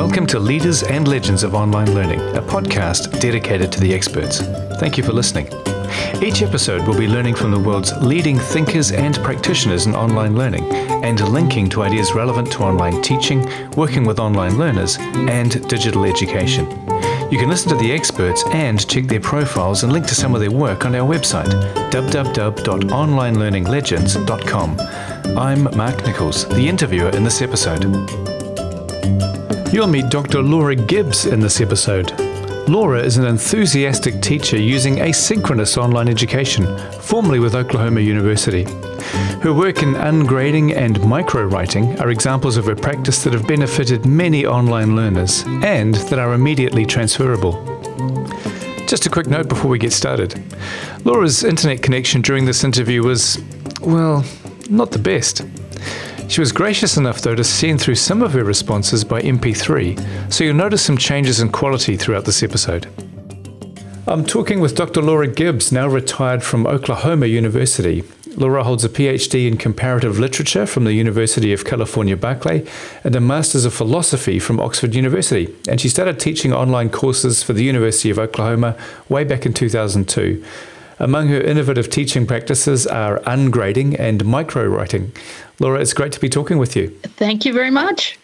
Welcome to Leaders and Legends of Online Learning, a podcast dedicated to the experts. Thank you for listening. Each episode will be learning from the world's leading thinkers and practitioners in online learning and linking to ideas relevant to online teaching, working with online learners, and digital education. You can listen to the experts and check their profiles and link to some of their work on our website, www.onlinelearninglegends.com. I'm Mark Nichols, the interviewer in this episode. You'll meet Dr. Laura Gibbs in this episode. Laura is an enthusiastic teacher using asynchronous online education, formerly with Oklahoma University. Her work in ungrading and micro writing are examples of her practice that have benefited many online learners and that are immediately transferable. Just a quick note before we get started. Laura's internet connection during this interview was, well, not the best. She was gracious enough, though, to send through some of her responses by MP3, so you'll notice some changes in quality throughout this episode. I'm talking with Dr. Laura Gibbs, now retired from Oklahoma University. Laura holds a PhD in comparative literature from the University of California, Berkeley, and a Master's of Philosophy from Oxford University. And she started teaching online courses for the University of Oklahoma way back in 2002. Among her innovative teaching practices are ungrading and micro writing. Laura, it's great to be talking with you. Thank you very much.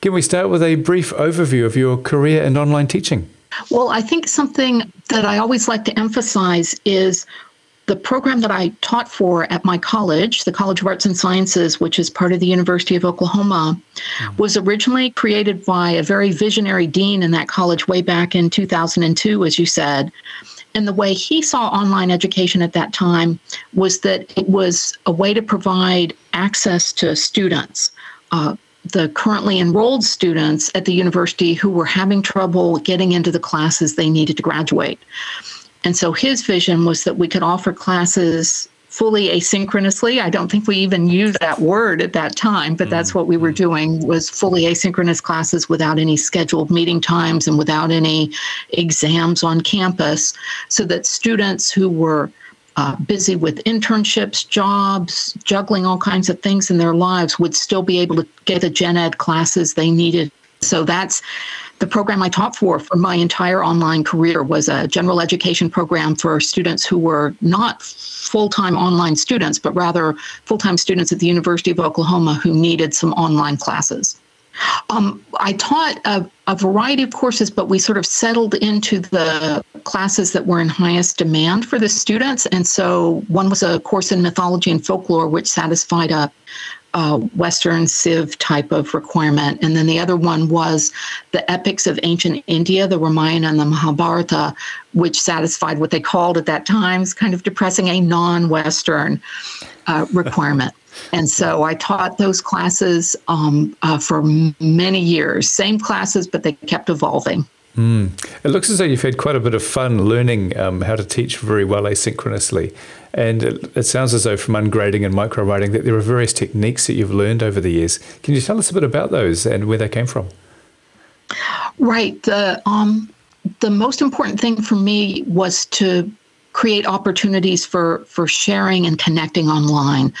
Can we start with a brief overview of your career in online teaching? Well, I think something that I always like to emphasize is the program that I taught for at my college, the College of Arts and Sciences, which is part of the University of Oklahoma, mm-hmm. was originally created by a very visionary dean in that college way back in 2002, as you said. And the way he saw online education at that time was that it was a way to provide access to students. Uh, the currently enrolled students at the university who were having trouble getting into the classes they needed to graduate. And so his vision was that we could offer classes fully asynchronously. I don't think we even used that word at that time, but that's what we were mm-hmm. doing was fully asynchronous classes without any scheduled meeting times and without any exams on campus so that students who were uh, busy with internships, jobs, juggling all kinds of things in their lives would still be able to get the gen ed classes they needed. So that's the program I taught for for my entire online career was a general education program for students who were not full-time online students, but rather full-time students at the University of Oklahoma who needed some online classes. Um, I taught a, a, variety of courses, but we sort of settled into the classes that were in highest demand for the students. And so one was a course in mythology and folklore, which satisfied a, uh, Western Civ type of requirement. And then the other one was the epics of ancient India, the Ramayana and the Mahabharata, which satisfied what they called at that time kind of depressing a non Western uh, requirement. And so I taught those classes um, uh, for many years, same classes, but they kept evolving. Mm. It looks as though you've had quite a bit of fun learning um, how to teach very well asynchronously. And it, it, sounds as though from ungrading and micro writing that there are various techniques that you've learned over the years. Can you tell us a bit about those and where they came from? Right. The, um, the most important thing for me was to create opportunities for, for sharing and connecting online.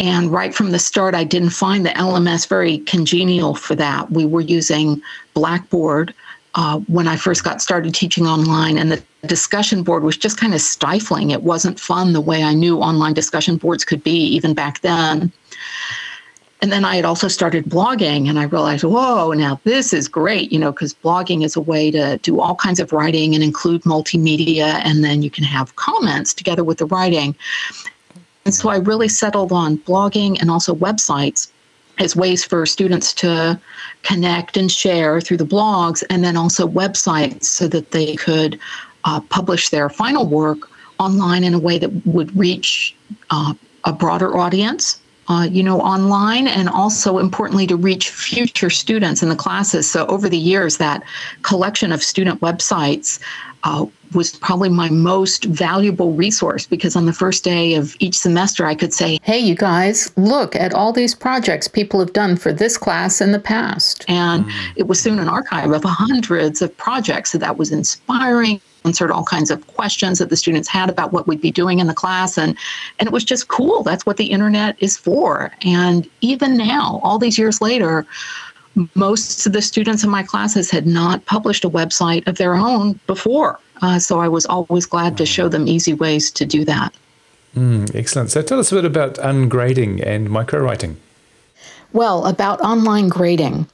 And right from the start, I didn't find the LMS very congenial for that. We were using Blackboard uh, when I first got started teaching online, and the discussion board was just kind of stifling. It wasn't fun the way I knew online discussion boards could be even back then. And then I had also started blogging, and I realized, whoa, now this is great, you know, because blogging is a way to do all kinds of writing and include multimedia, and then you can have comments together with the writing. And so I really settled on blogging and also websites as ways for students to connect and share through the blogs, and then also websites so that they could uh, publish their final work online in a way that would reach uh, a broader audience. Uh, you know, online and also importantly to reach future students in the classes. So over the years, that collection of student websites uh, was probably my most valuable resource because on the first day of each semester, I could say, Hey, you guys, look at all these projects people have done for this class in the past. And mm. it was soon an archive of hundreds of projects. So that was inspiring answered all kinds of questions that the students had about what we'd be doing in the class and and it was just cool that's what the internet is for and even now all these years later most of the students in my classes had not published a website of their own before. Uh, so I was always glad to show them easy ways to do that. Mm, excellent. So tell us a bit about ungrading and micro writing Well, about online grading.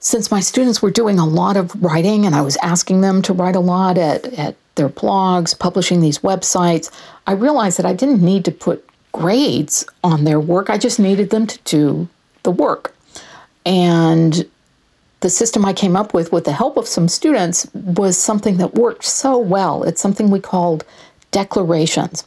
Since my students were doing a lot of writing and I was asking them to write a lot at, at their blogs, publishing these websites, I realized that I didn't need to put grades on their work. I just needed them to do the work. And the system I came up with, with the help of some students, was something that worked so well. It's something we called declarations,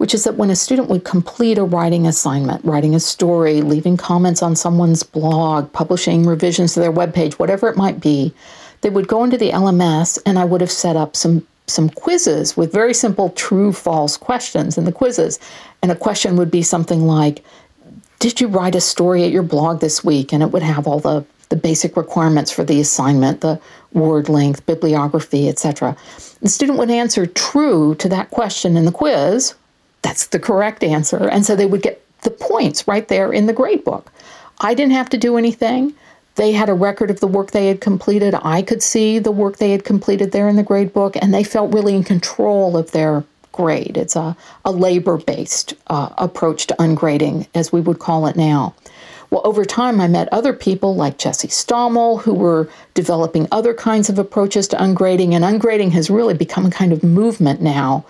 which is that when a student would complete a writing assignment, writing a story, leaving comments on someone's blog, publishing revisions to their webpage, whatever it might be, they would go into the LMS and I would have set up some some quizzes with very simple true false questions in the quizzes. And a question would be something like, Did you write a story at your blog this week? And it would have all the, the basic requirements for the assignment, the word length, bibliography, etc. The student would answer true to that question in the quiz. That's the correct answer. And so they would get the points right there in the grade book. I didn't have to do anything. They had a record of the work they had completed. I could see the work they had completed there in the grade book, and they felt really in control of their grade. It's a, a labor based uh, approach to ungrading, as we would call it now. Well, over time, I met other people like Jesse Stommel who were developing other kinds of approaches to ungrading, and ungrading has really become a kind of movement now.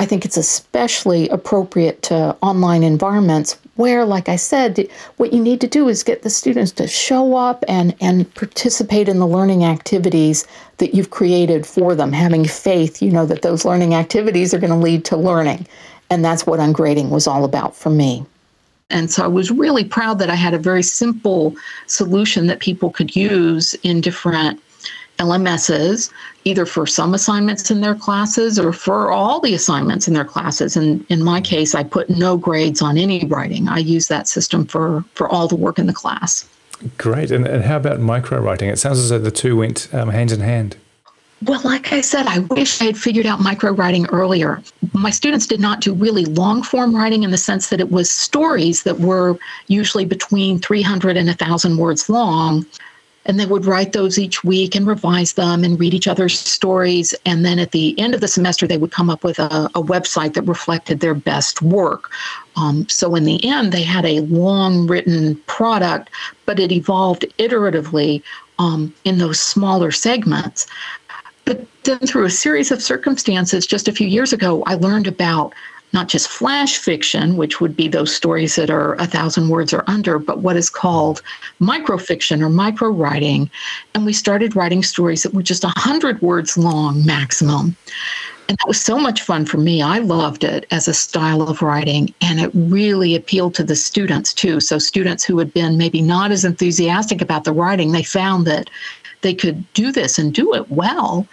I think it's especially appropriate to online environments where, like I said, what you need to do is get the students to show up and, and participate in the learning activities that you've created for them, having faith, you know, that those learning activities are going to lead to learning. And that's what ungrading was all about for me. And so I was really proud that I had a very simple solution that people could use in different LMSs, either for some assignments in their classes or for all the assignments in their classes. And in my case, I put no grades on any writing. I use that system for, for all the work in the class. Great. And, and how about micro writing? It sounds as though the two went um, hand in hand. Well, like I said, I wish I had figured out micro writing earlier. My students did not do really long form writing in the sense that it was stories that were usually between 300 and 1,000 words long and they would write those each week and revise them and read each other's stories. And then at the end of the semester, they would come up with a, a website that reflected their best work. Um, so in the end, they had a long written product, but it evolved iteratively um, in those smaller segments. But then, through a series of circumstances, just a few years ago, I learned about not just flash fiction, which would be those stories that are a thousand words or under, but what is called microfiction or micro writing. And we started writing stories that were just a hundred words long maximum. And that was so much fun for me. I loved it as a style of writing, and it really appealed to the students too. So, students who had been maybe not as enthusiastic about the writing, they found that they could do this and do it well.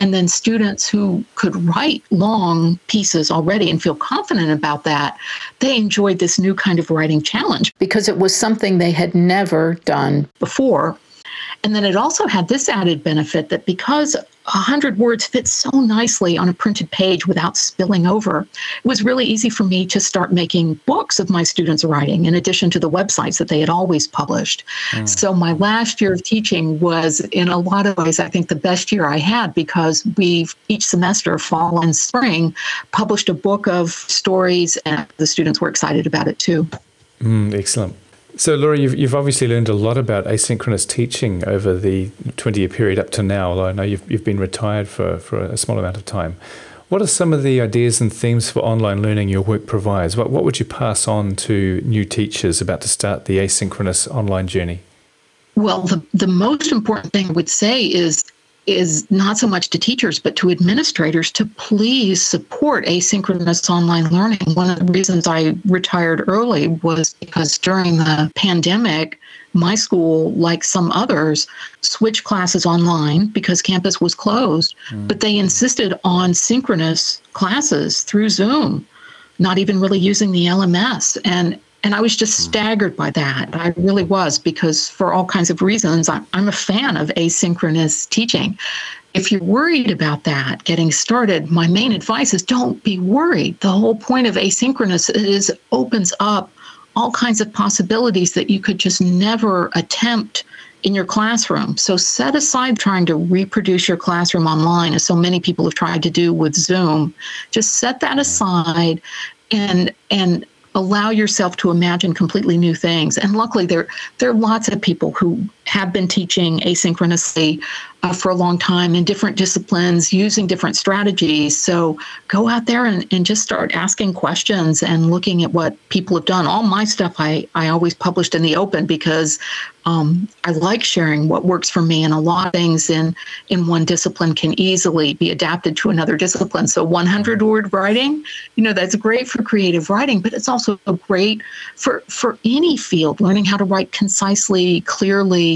And then students who could write long pieces already and feel confident about that, they enjoyed this new kind of writing challenge because it was something they had never done before. And then it also had this added benefit that because 100 words fit so nicely on a printed page without spilling over, it was really easy for me to start making books of my students' writing in addition to the websites that they had always published. Mm. So my last year of teaching was, in a lot of ways, I think the best year I had because we each semester, fall and spring, published a book of stories, and the students were excited about it too. Mm, excellent. So, Laura, you've, you've obviously learned a lot about asynchronous teaching over the 20 year period up to now, although I know you've, you've been retired for, for a small amount of time. What are some of the ideas and themes for online learning your work provides? What, what would you pass on to new teachers about to start the asynchronous online journey? Well, the, the most important thing I would say is is not so much to teachers but to administrators to please support asynchronous online learning. One of the reasons I retired early was because during the pandemic, my school, like some others, switched classes online because campus was closed, mm. but they insisted on synchronous classes through Zoom, not even really using the LMS. And and I was just hmm. staggered by that. I really was, because for all kinds of reasons, I'm, I'm a fan of asynchronous teaching. If you're worried about that getting started, my main advice is don't be worried. The whole point of asynchronous is opens up all kinds of possibilities that you could just never attempt in your classroom. So set aside trying to reproduce your classroom online, as so many people have tried to do with Zoom. Just set that aside and and allow yourself to imagine completely new things. And luckily, there there are lots of people who have been teaching asynchronously uh, for a long time in different disciplines using different strategies. So go out there and, and just start asking questions and looking at what people have done. All my stuff I, I always published in the open because um, I like sharing what works for me, and a lot of things in in one discipline can easily be adapted to another discipline. So 100 word writing, you know, that's great for creative writing, but it's also great for for any field. Learning how to write concisely, clearly,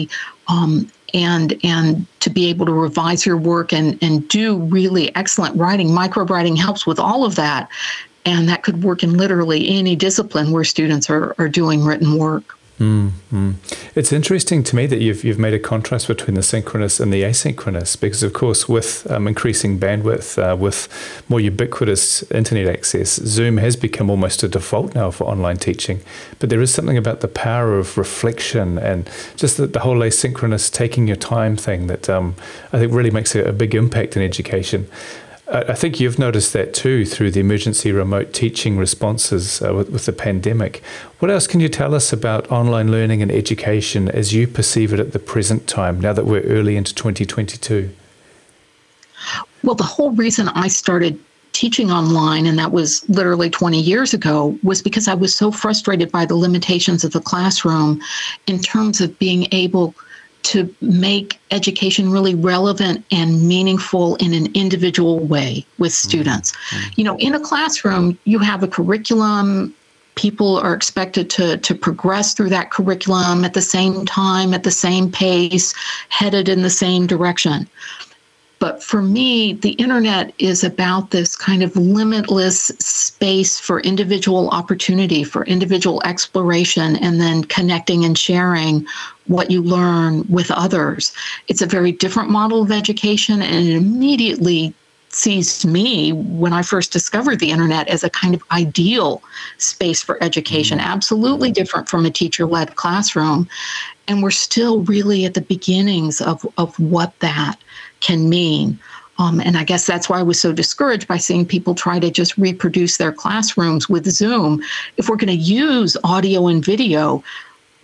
um, and and to be able to revise your work and and do really excellent writing. Micro writing helps with all of that and that could work in literally any discipline where students are, are doing written work Mm-hmm. It's interesting to me that you've you've made a contrast between the synchronous and the asynchronous, because of course, with um, increasing bandwidth, uh, with more ubiquitous internet access, Zoom has become almost a default now for online teaching. But there is something about the power of reflection and just the, the whole asynchronous, taking your time thing that um, I think really makes a, a big impact in education. I think you've noticed that too through the emergency remote teaching responses uh, with, with, the pandemic. What else can you tell us about online learning and education as you perceive it at the present time, now that we're early into 2022? Well, the whole reason I started teaching online, and that was literally 20 years ago, was because I was so frustrated by the limitations of the classroom in terms of being able to make education really relevant and meaningful in an individual way with mm-hmm. students. Mm-hmm. You know, in a classroom, you have a curriculum. People are expected to, to progress through that curriculum at the same time, at the same pace, headed in the same direction. But for me, the internet is about this kind of limitless space for individual opportunity, for individual exploration, and then connecting and sharing what you learn with others. It's a very different model of education, and it immediately seized me when I first discovered the internet as a kind of ideal space for education, mm-hmm. absolutely different from a teacher led classroom. And we're still really at the beginnings of, of what that can mean. Um, and I guess that's why I was so discouraged by seeing people try to just reproduce their classrooms with Zoom. If we're going to use audio and video,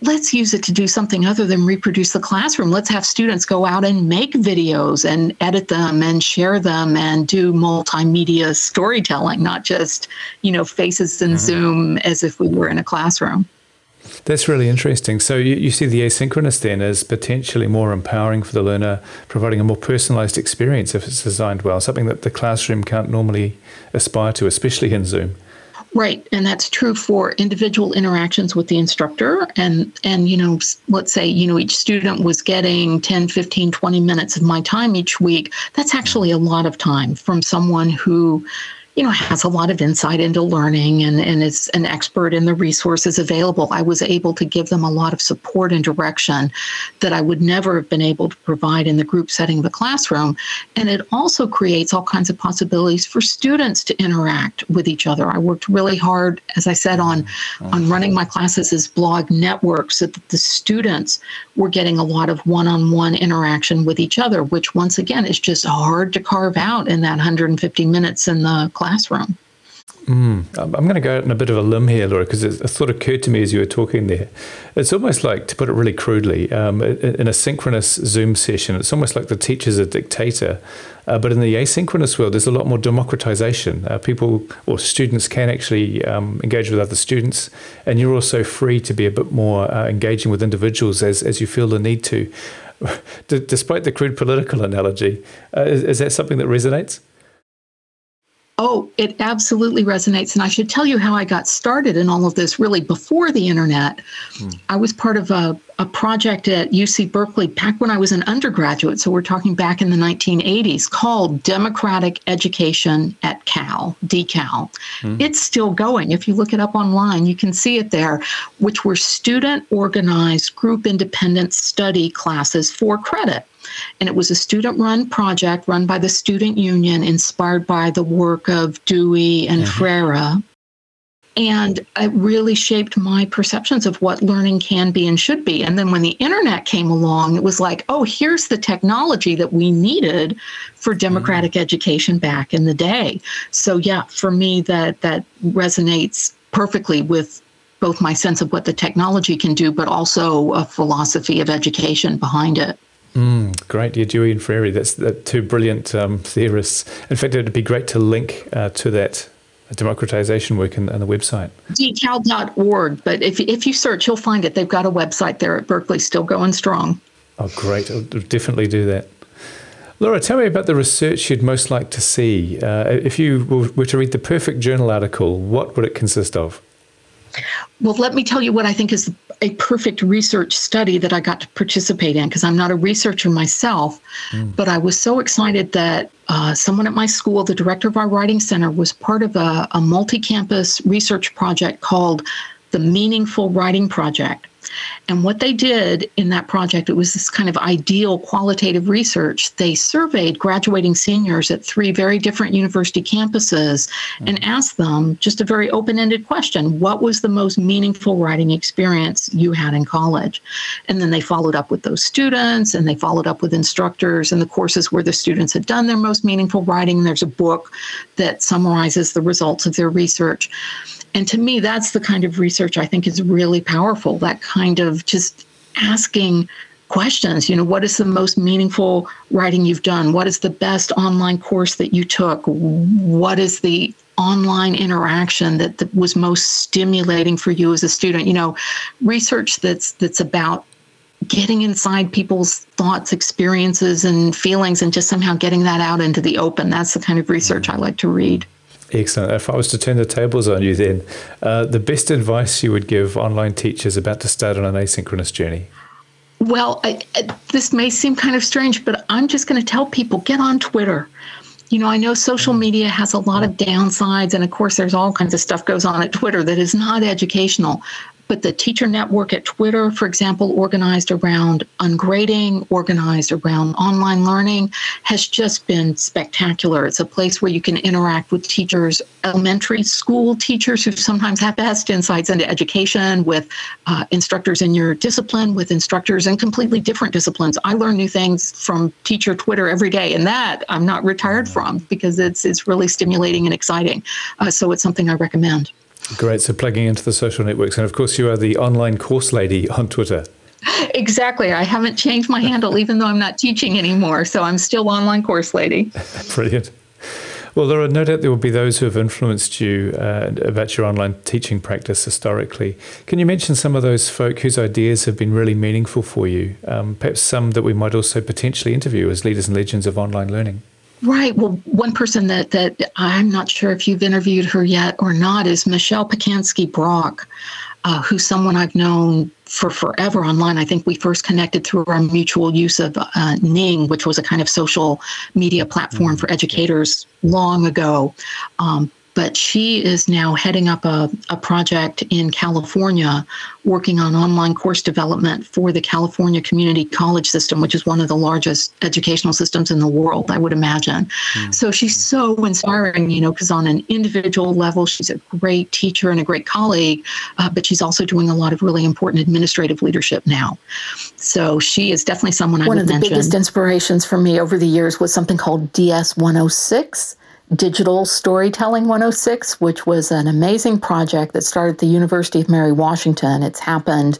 let's use it to do something other than reproduce the classroom. Let's have students go out and make videos and edit them and share them and do multimedia storytelling, not just, you know, faces in mm-hmm. Zoom as if we were in a classroom. That's really interesting. So you, you see the asynchronous then as potentially more empowering for the learner, providing a more personalized experience if it's designed well, something that the classroom can't normally aspire to, especially in Zoom. Right, and that's true for individual interactions with the instructor and and you know let's say you know each student was getting 10, 15, 20 minutes of my time each week. That's actually a lot of time from someone who you know, has a lot of insight into learning and, and is an expert in the resources available. I was able to give them a lot of support and direction that I would never have been able to provide in the group setting of the classroom. And it also creates all kinds of possibilities for students to interact with each other. I worked really hard, as I said, on, on mm-hmm. running my classes as blog networks so that the students were getting a lot of one on one interaction with each other, which once again is just hard to carve out in that 150 minutes in the class classroom. Mm, I'm going to go out on a bit of a limb here, Laura, because it, a thought occurred to me as you were talking there. It's almost like, to put it really crudely, um, in a synchronous Zoom session, it's almost like the teacher's a dictator. Uh, but in the asynchronous world, there's a lot more democratization. Uh, people or students can actually um, engage with other students, and you're also free to be a bit more uh, engaging with individuals as, as you feel the need to. D- despite the crude political analogy, uh, is, is that something that resonates? Oh, it absolutely resonates. And I should tell you how I got started in all of this really before the internet. Hmm. I was part of a, a project at UC Berkeley back when I was an undergraduate. So we're talking back in the 1980s called Democratic Education at Cal, DECAL. Hmm. It's still going. If you look it up online, you can see it there, which were student organized, group independent study classes for credit. And it was a student run project run by the Student Union, inspired by the work of Dewey and mm-hmm. Freire. And it really shaped my perceptions of what learning can be and should be. And then when the internet came along, it was like, oh, here's the technology that we needed for democratic mm-hmm. education back in the day. So yeah, for me that that resonates perfectly with both my sense of what the technology can do, but also a philosophy of education behind it. Mm, great, yeah, Dewey and Freire. That's the two brilliant um, theorists. In fact, it'd be great to link uh, to that democratization work and, on the website. Decal.org, but if, if you search, you'll find it. They've got a website there at Berkeley, still going strong. Oh, great. I'll definitely do that. Laura, tell me about the research you'd most like to see. Uh, if you were to read the perfect journal article, what would it consist of? Well, let me tell you what I think is a perfect research study that I got to participate in because I'm not a researcher myself, mm. but I was so excited that uh, someone at my school, the director of our writing center, was part of a, a multi campus research project called the Meaningful Writing Project. And what they did in that project, it was this kind of ideal qualitative research. They surveyed graduating seniors at three very different university campuses mm-hmm. and asked them just a very open ended question What was the most meaningful writing experience you had in college? And then they followed up with those students and they followed up with instructors and the courses where the students had done their most meaningful writing. There's a book that summarizes the results of their research. And to me, that's the kind of research I think is really powerful. That kind of just asking questions. You know, what is the most meaningful writing you've done? What is the best online course that you took? What is the online interaction that, that was most stimulating for you as a student? You know, research that's that's about getting inside people's thoughts, experiences, and feelings, and just somehow getting that out into the open. That's the kind of research mm. I like to read. Excellent. If I was to turn the tables on you, then uh, the best advice you would give online teachers about to start on an asynchronous journey? Well, I, this may seem kind of strange, but I'm just going to tell people get on Twitter. You know, I know social media has a lot of downsides, and of course, there's all kinds of stuff goes on at Twitter that is not educational. But the teacher network at Twitter, for example, organized around ungrading, organized around online learning, has just been spectacular. It's a place where you can interact with teachers, elementary school teachers who sometimes have best insights into education, with uh, instructors in your discipline, with instructors in completely different disciplines. I learn new things from teacher Twitter every day, and that I'm not retired from because it's it's really stimulating and exciting. Uh, so it's something I recommend. Great. So plugging into the social networks. And of course, you are the online course lady on Twitter. Exactly. I haven't changed my handle, even though I'm not teaching anymore. So I'm still online course lady. Brilliant. Well, there are no doubt there will be those who have influenced you uh, about your online teaching practice historically. Can you mention some of those folk whose ideas have been really meaningful for you? Um, perhaps some that we might also potentially interview as leaders and legends of online learning. Right. Well, one person that that I'm not sure if you've interviewed her yet or not is Michelle Pacansky Brock, uh, who's someone I've known for forever online. I think we first connected through our mutual use of uh, Ning, which was a kind of social media platform mm-hmm. for educators long ago. Um, but she is now heading up a, a project in California working on online course development for the California Community College System, which is one of the largest educational systems in the world, I would imagine. Mm. So she's so inspiring, you know, because on an individual level, she's a great teacher and a great colleague, uh, but she's also doing a lot of really important administrative leadership now. So she is definitely someone I one of the mention. biggest inspirations for me over the years was something called DS 106 Digital Storytelling 106, which was an amazing project that started at the University of Mary Washington. It's happened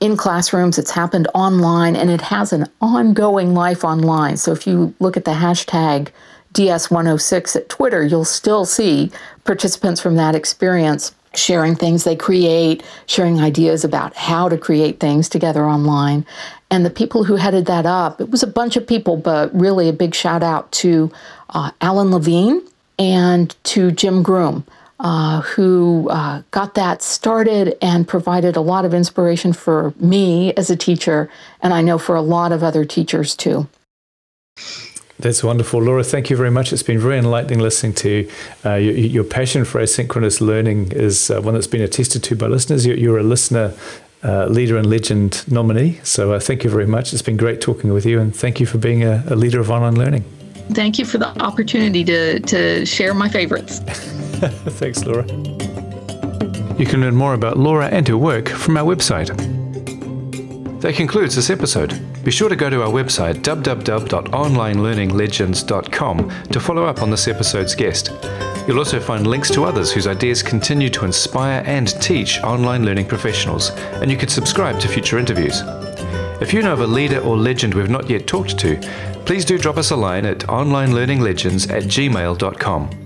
in classrooms, it's happened online, and it has an ongoing life online. So if you look at the hashtag DS106 at Twitter, you'll still see participants from that experience sharing things they create, sharing ideas about how to create things together online. And the people who headed that up, it was a bunch of people, but really a big shout out to uh, Alan Levine and to Jim Groom. Uh, who uh, got that started and provided a lot of inspiration for me as a teacher, and I know for a lot of other teachers too. That's wonderful. Laura, thank you very much. It's been very enlightening listening to uh, your, your, passion for asynchronous learning is uh, one that's been attested to by listeners. You're, you're a listener, uh, leader and legend nominee. So uh, thank you very much. It's been great talking with you and thank you for being a, a leader of online learning. Thank you for the opportunity to, to share my favorites. Thanks, Laura. You can learn more about Laura and her work from our website. That concludes this episode. Be sure to go to our website www.onlinelearninglegends.com to follow up on this episode's guest. You'll also find links to others whose ideas continue to inspire and teach online learning professionals, and you can subscribe to future interviews. If you know of a leader or legend we've not yet talked to, please do drop us a line at onlinelearninglegends at gmail.com.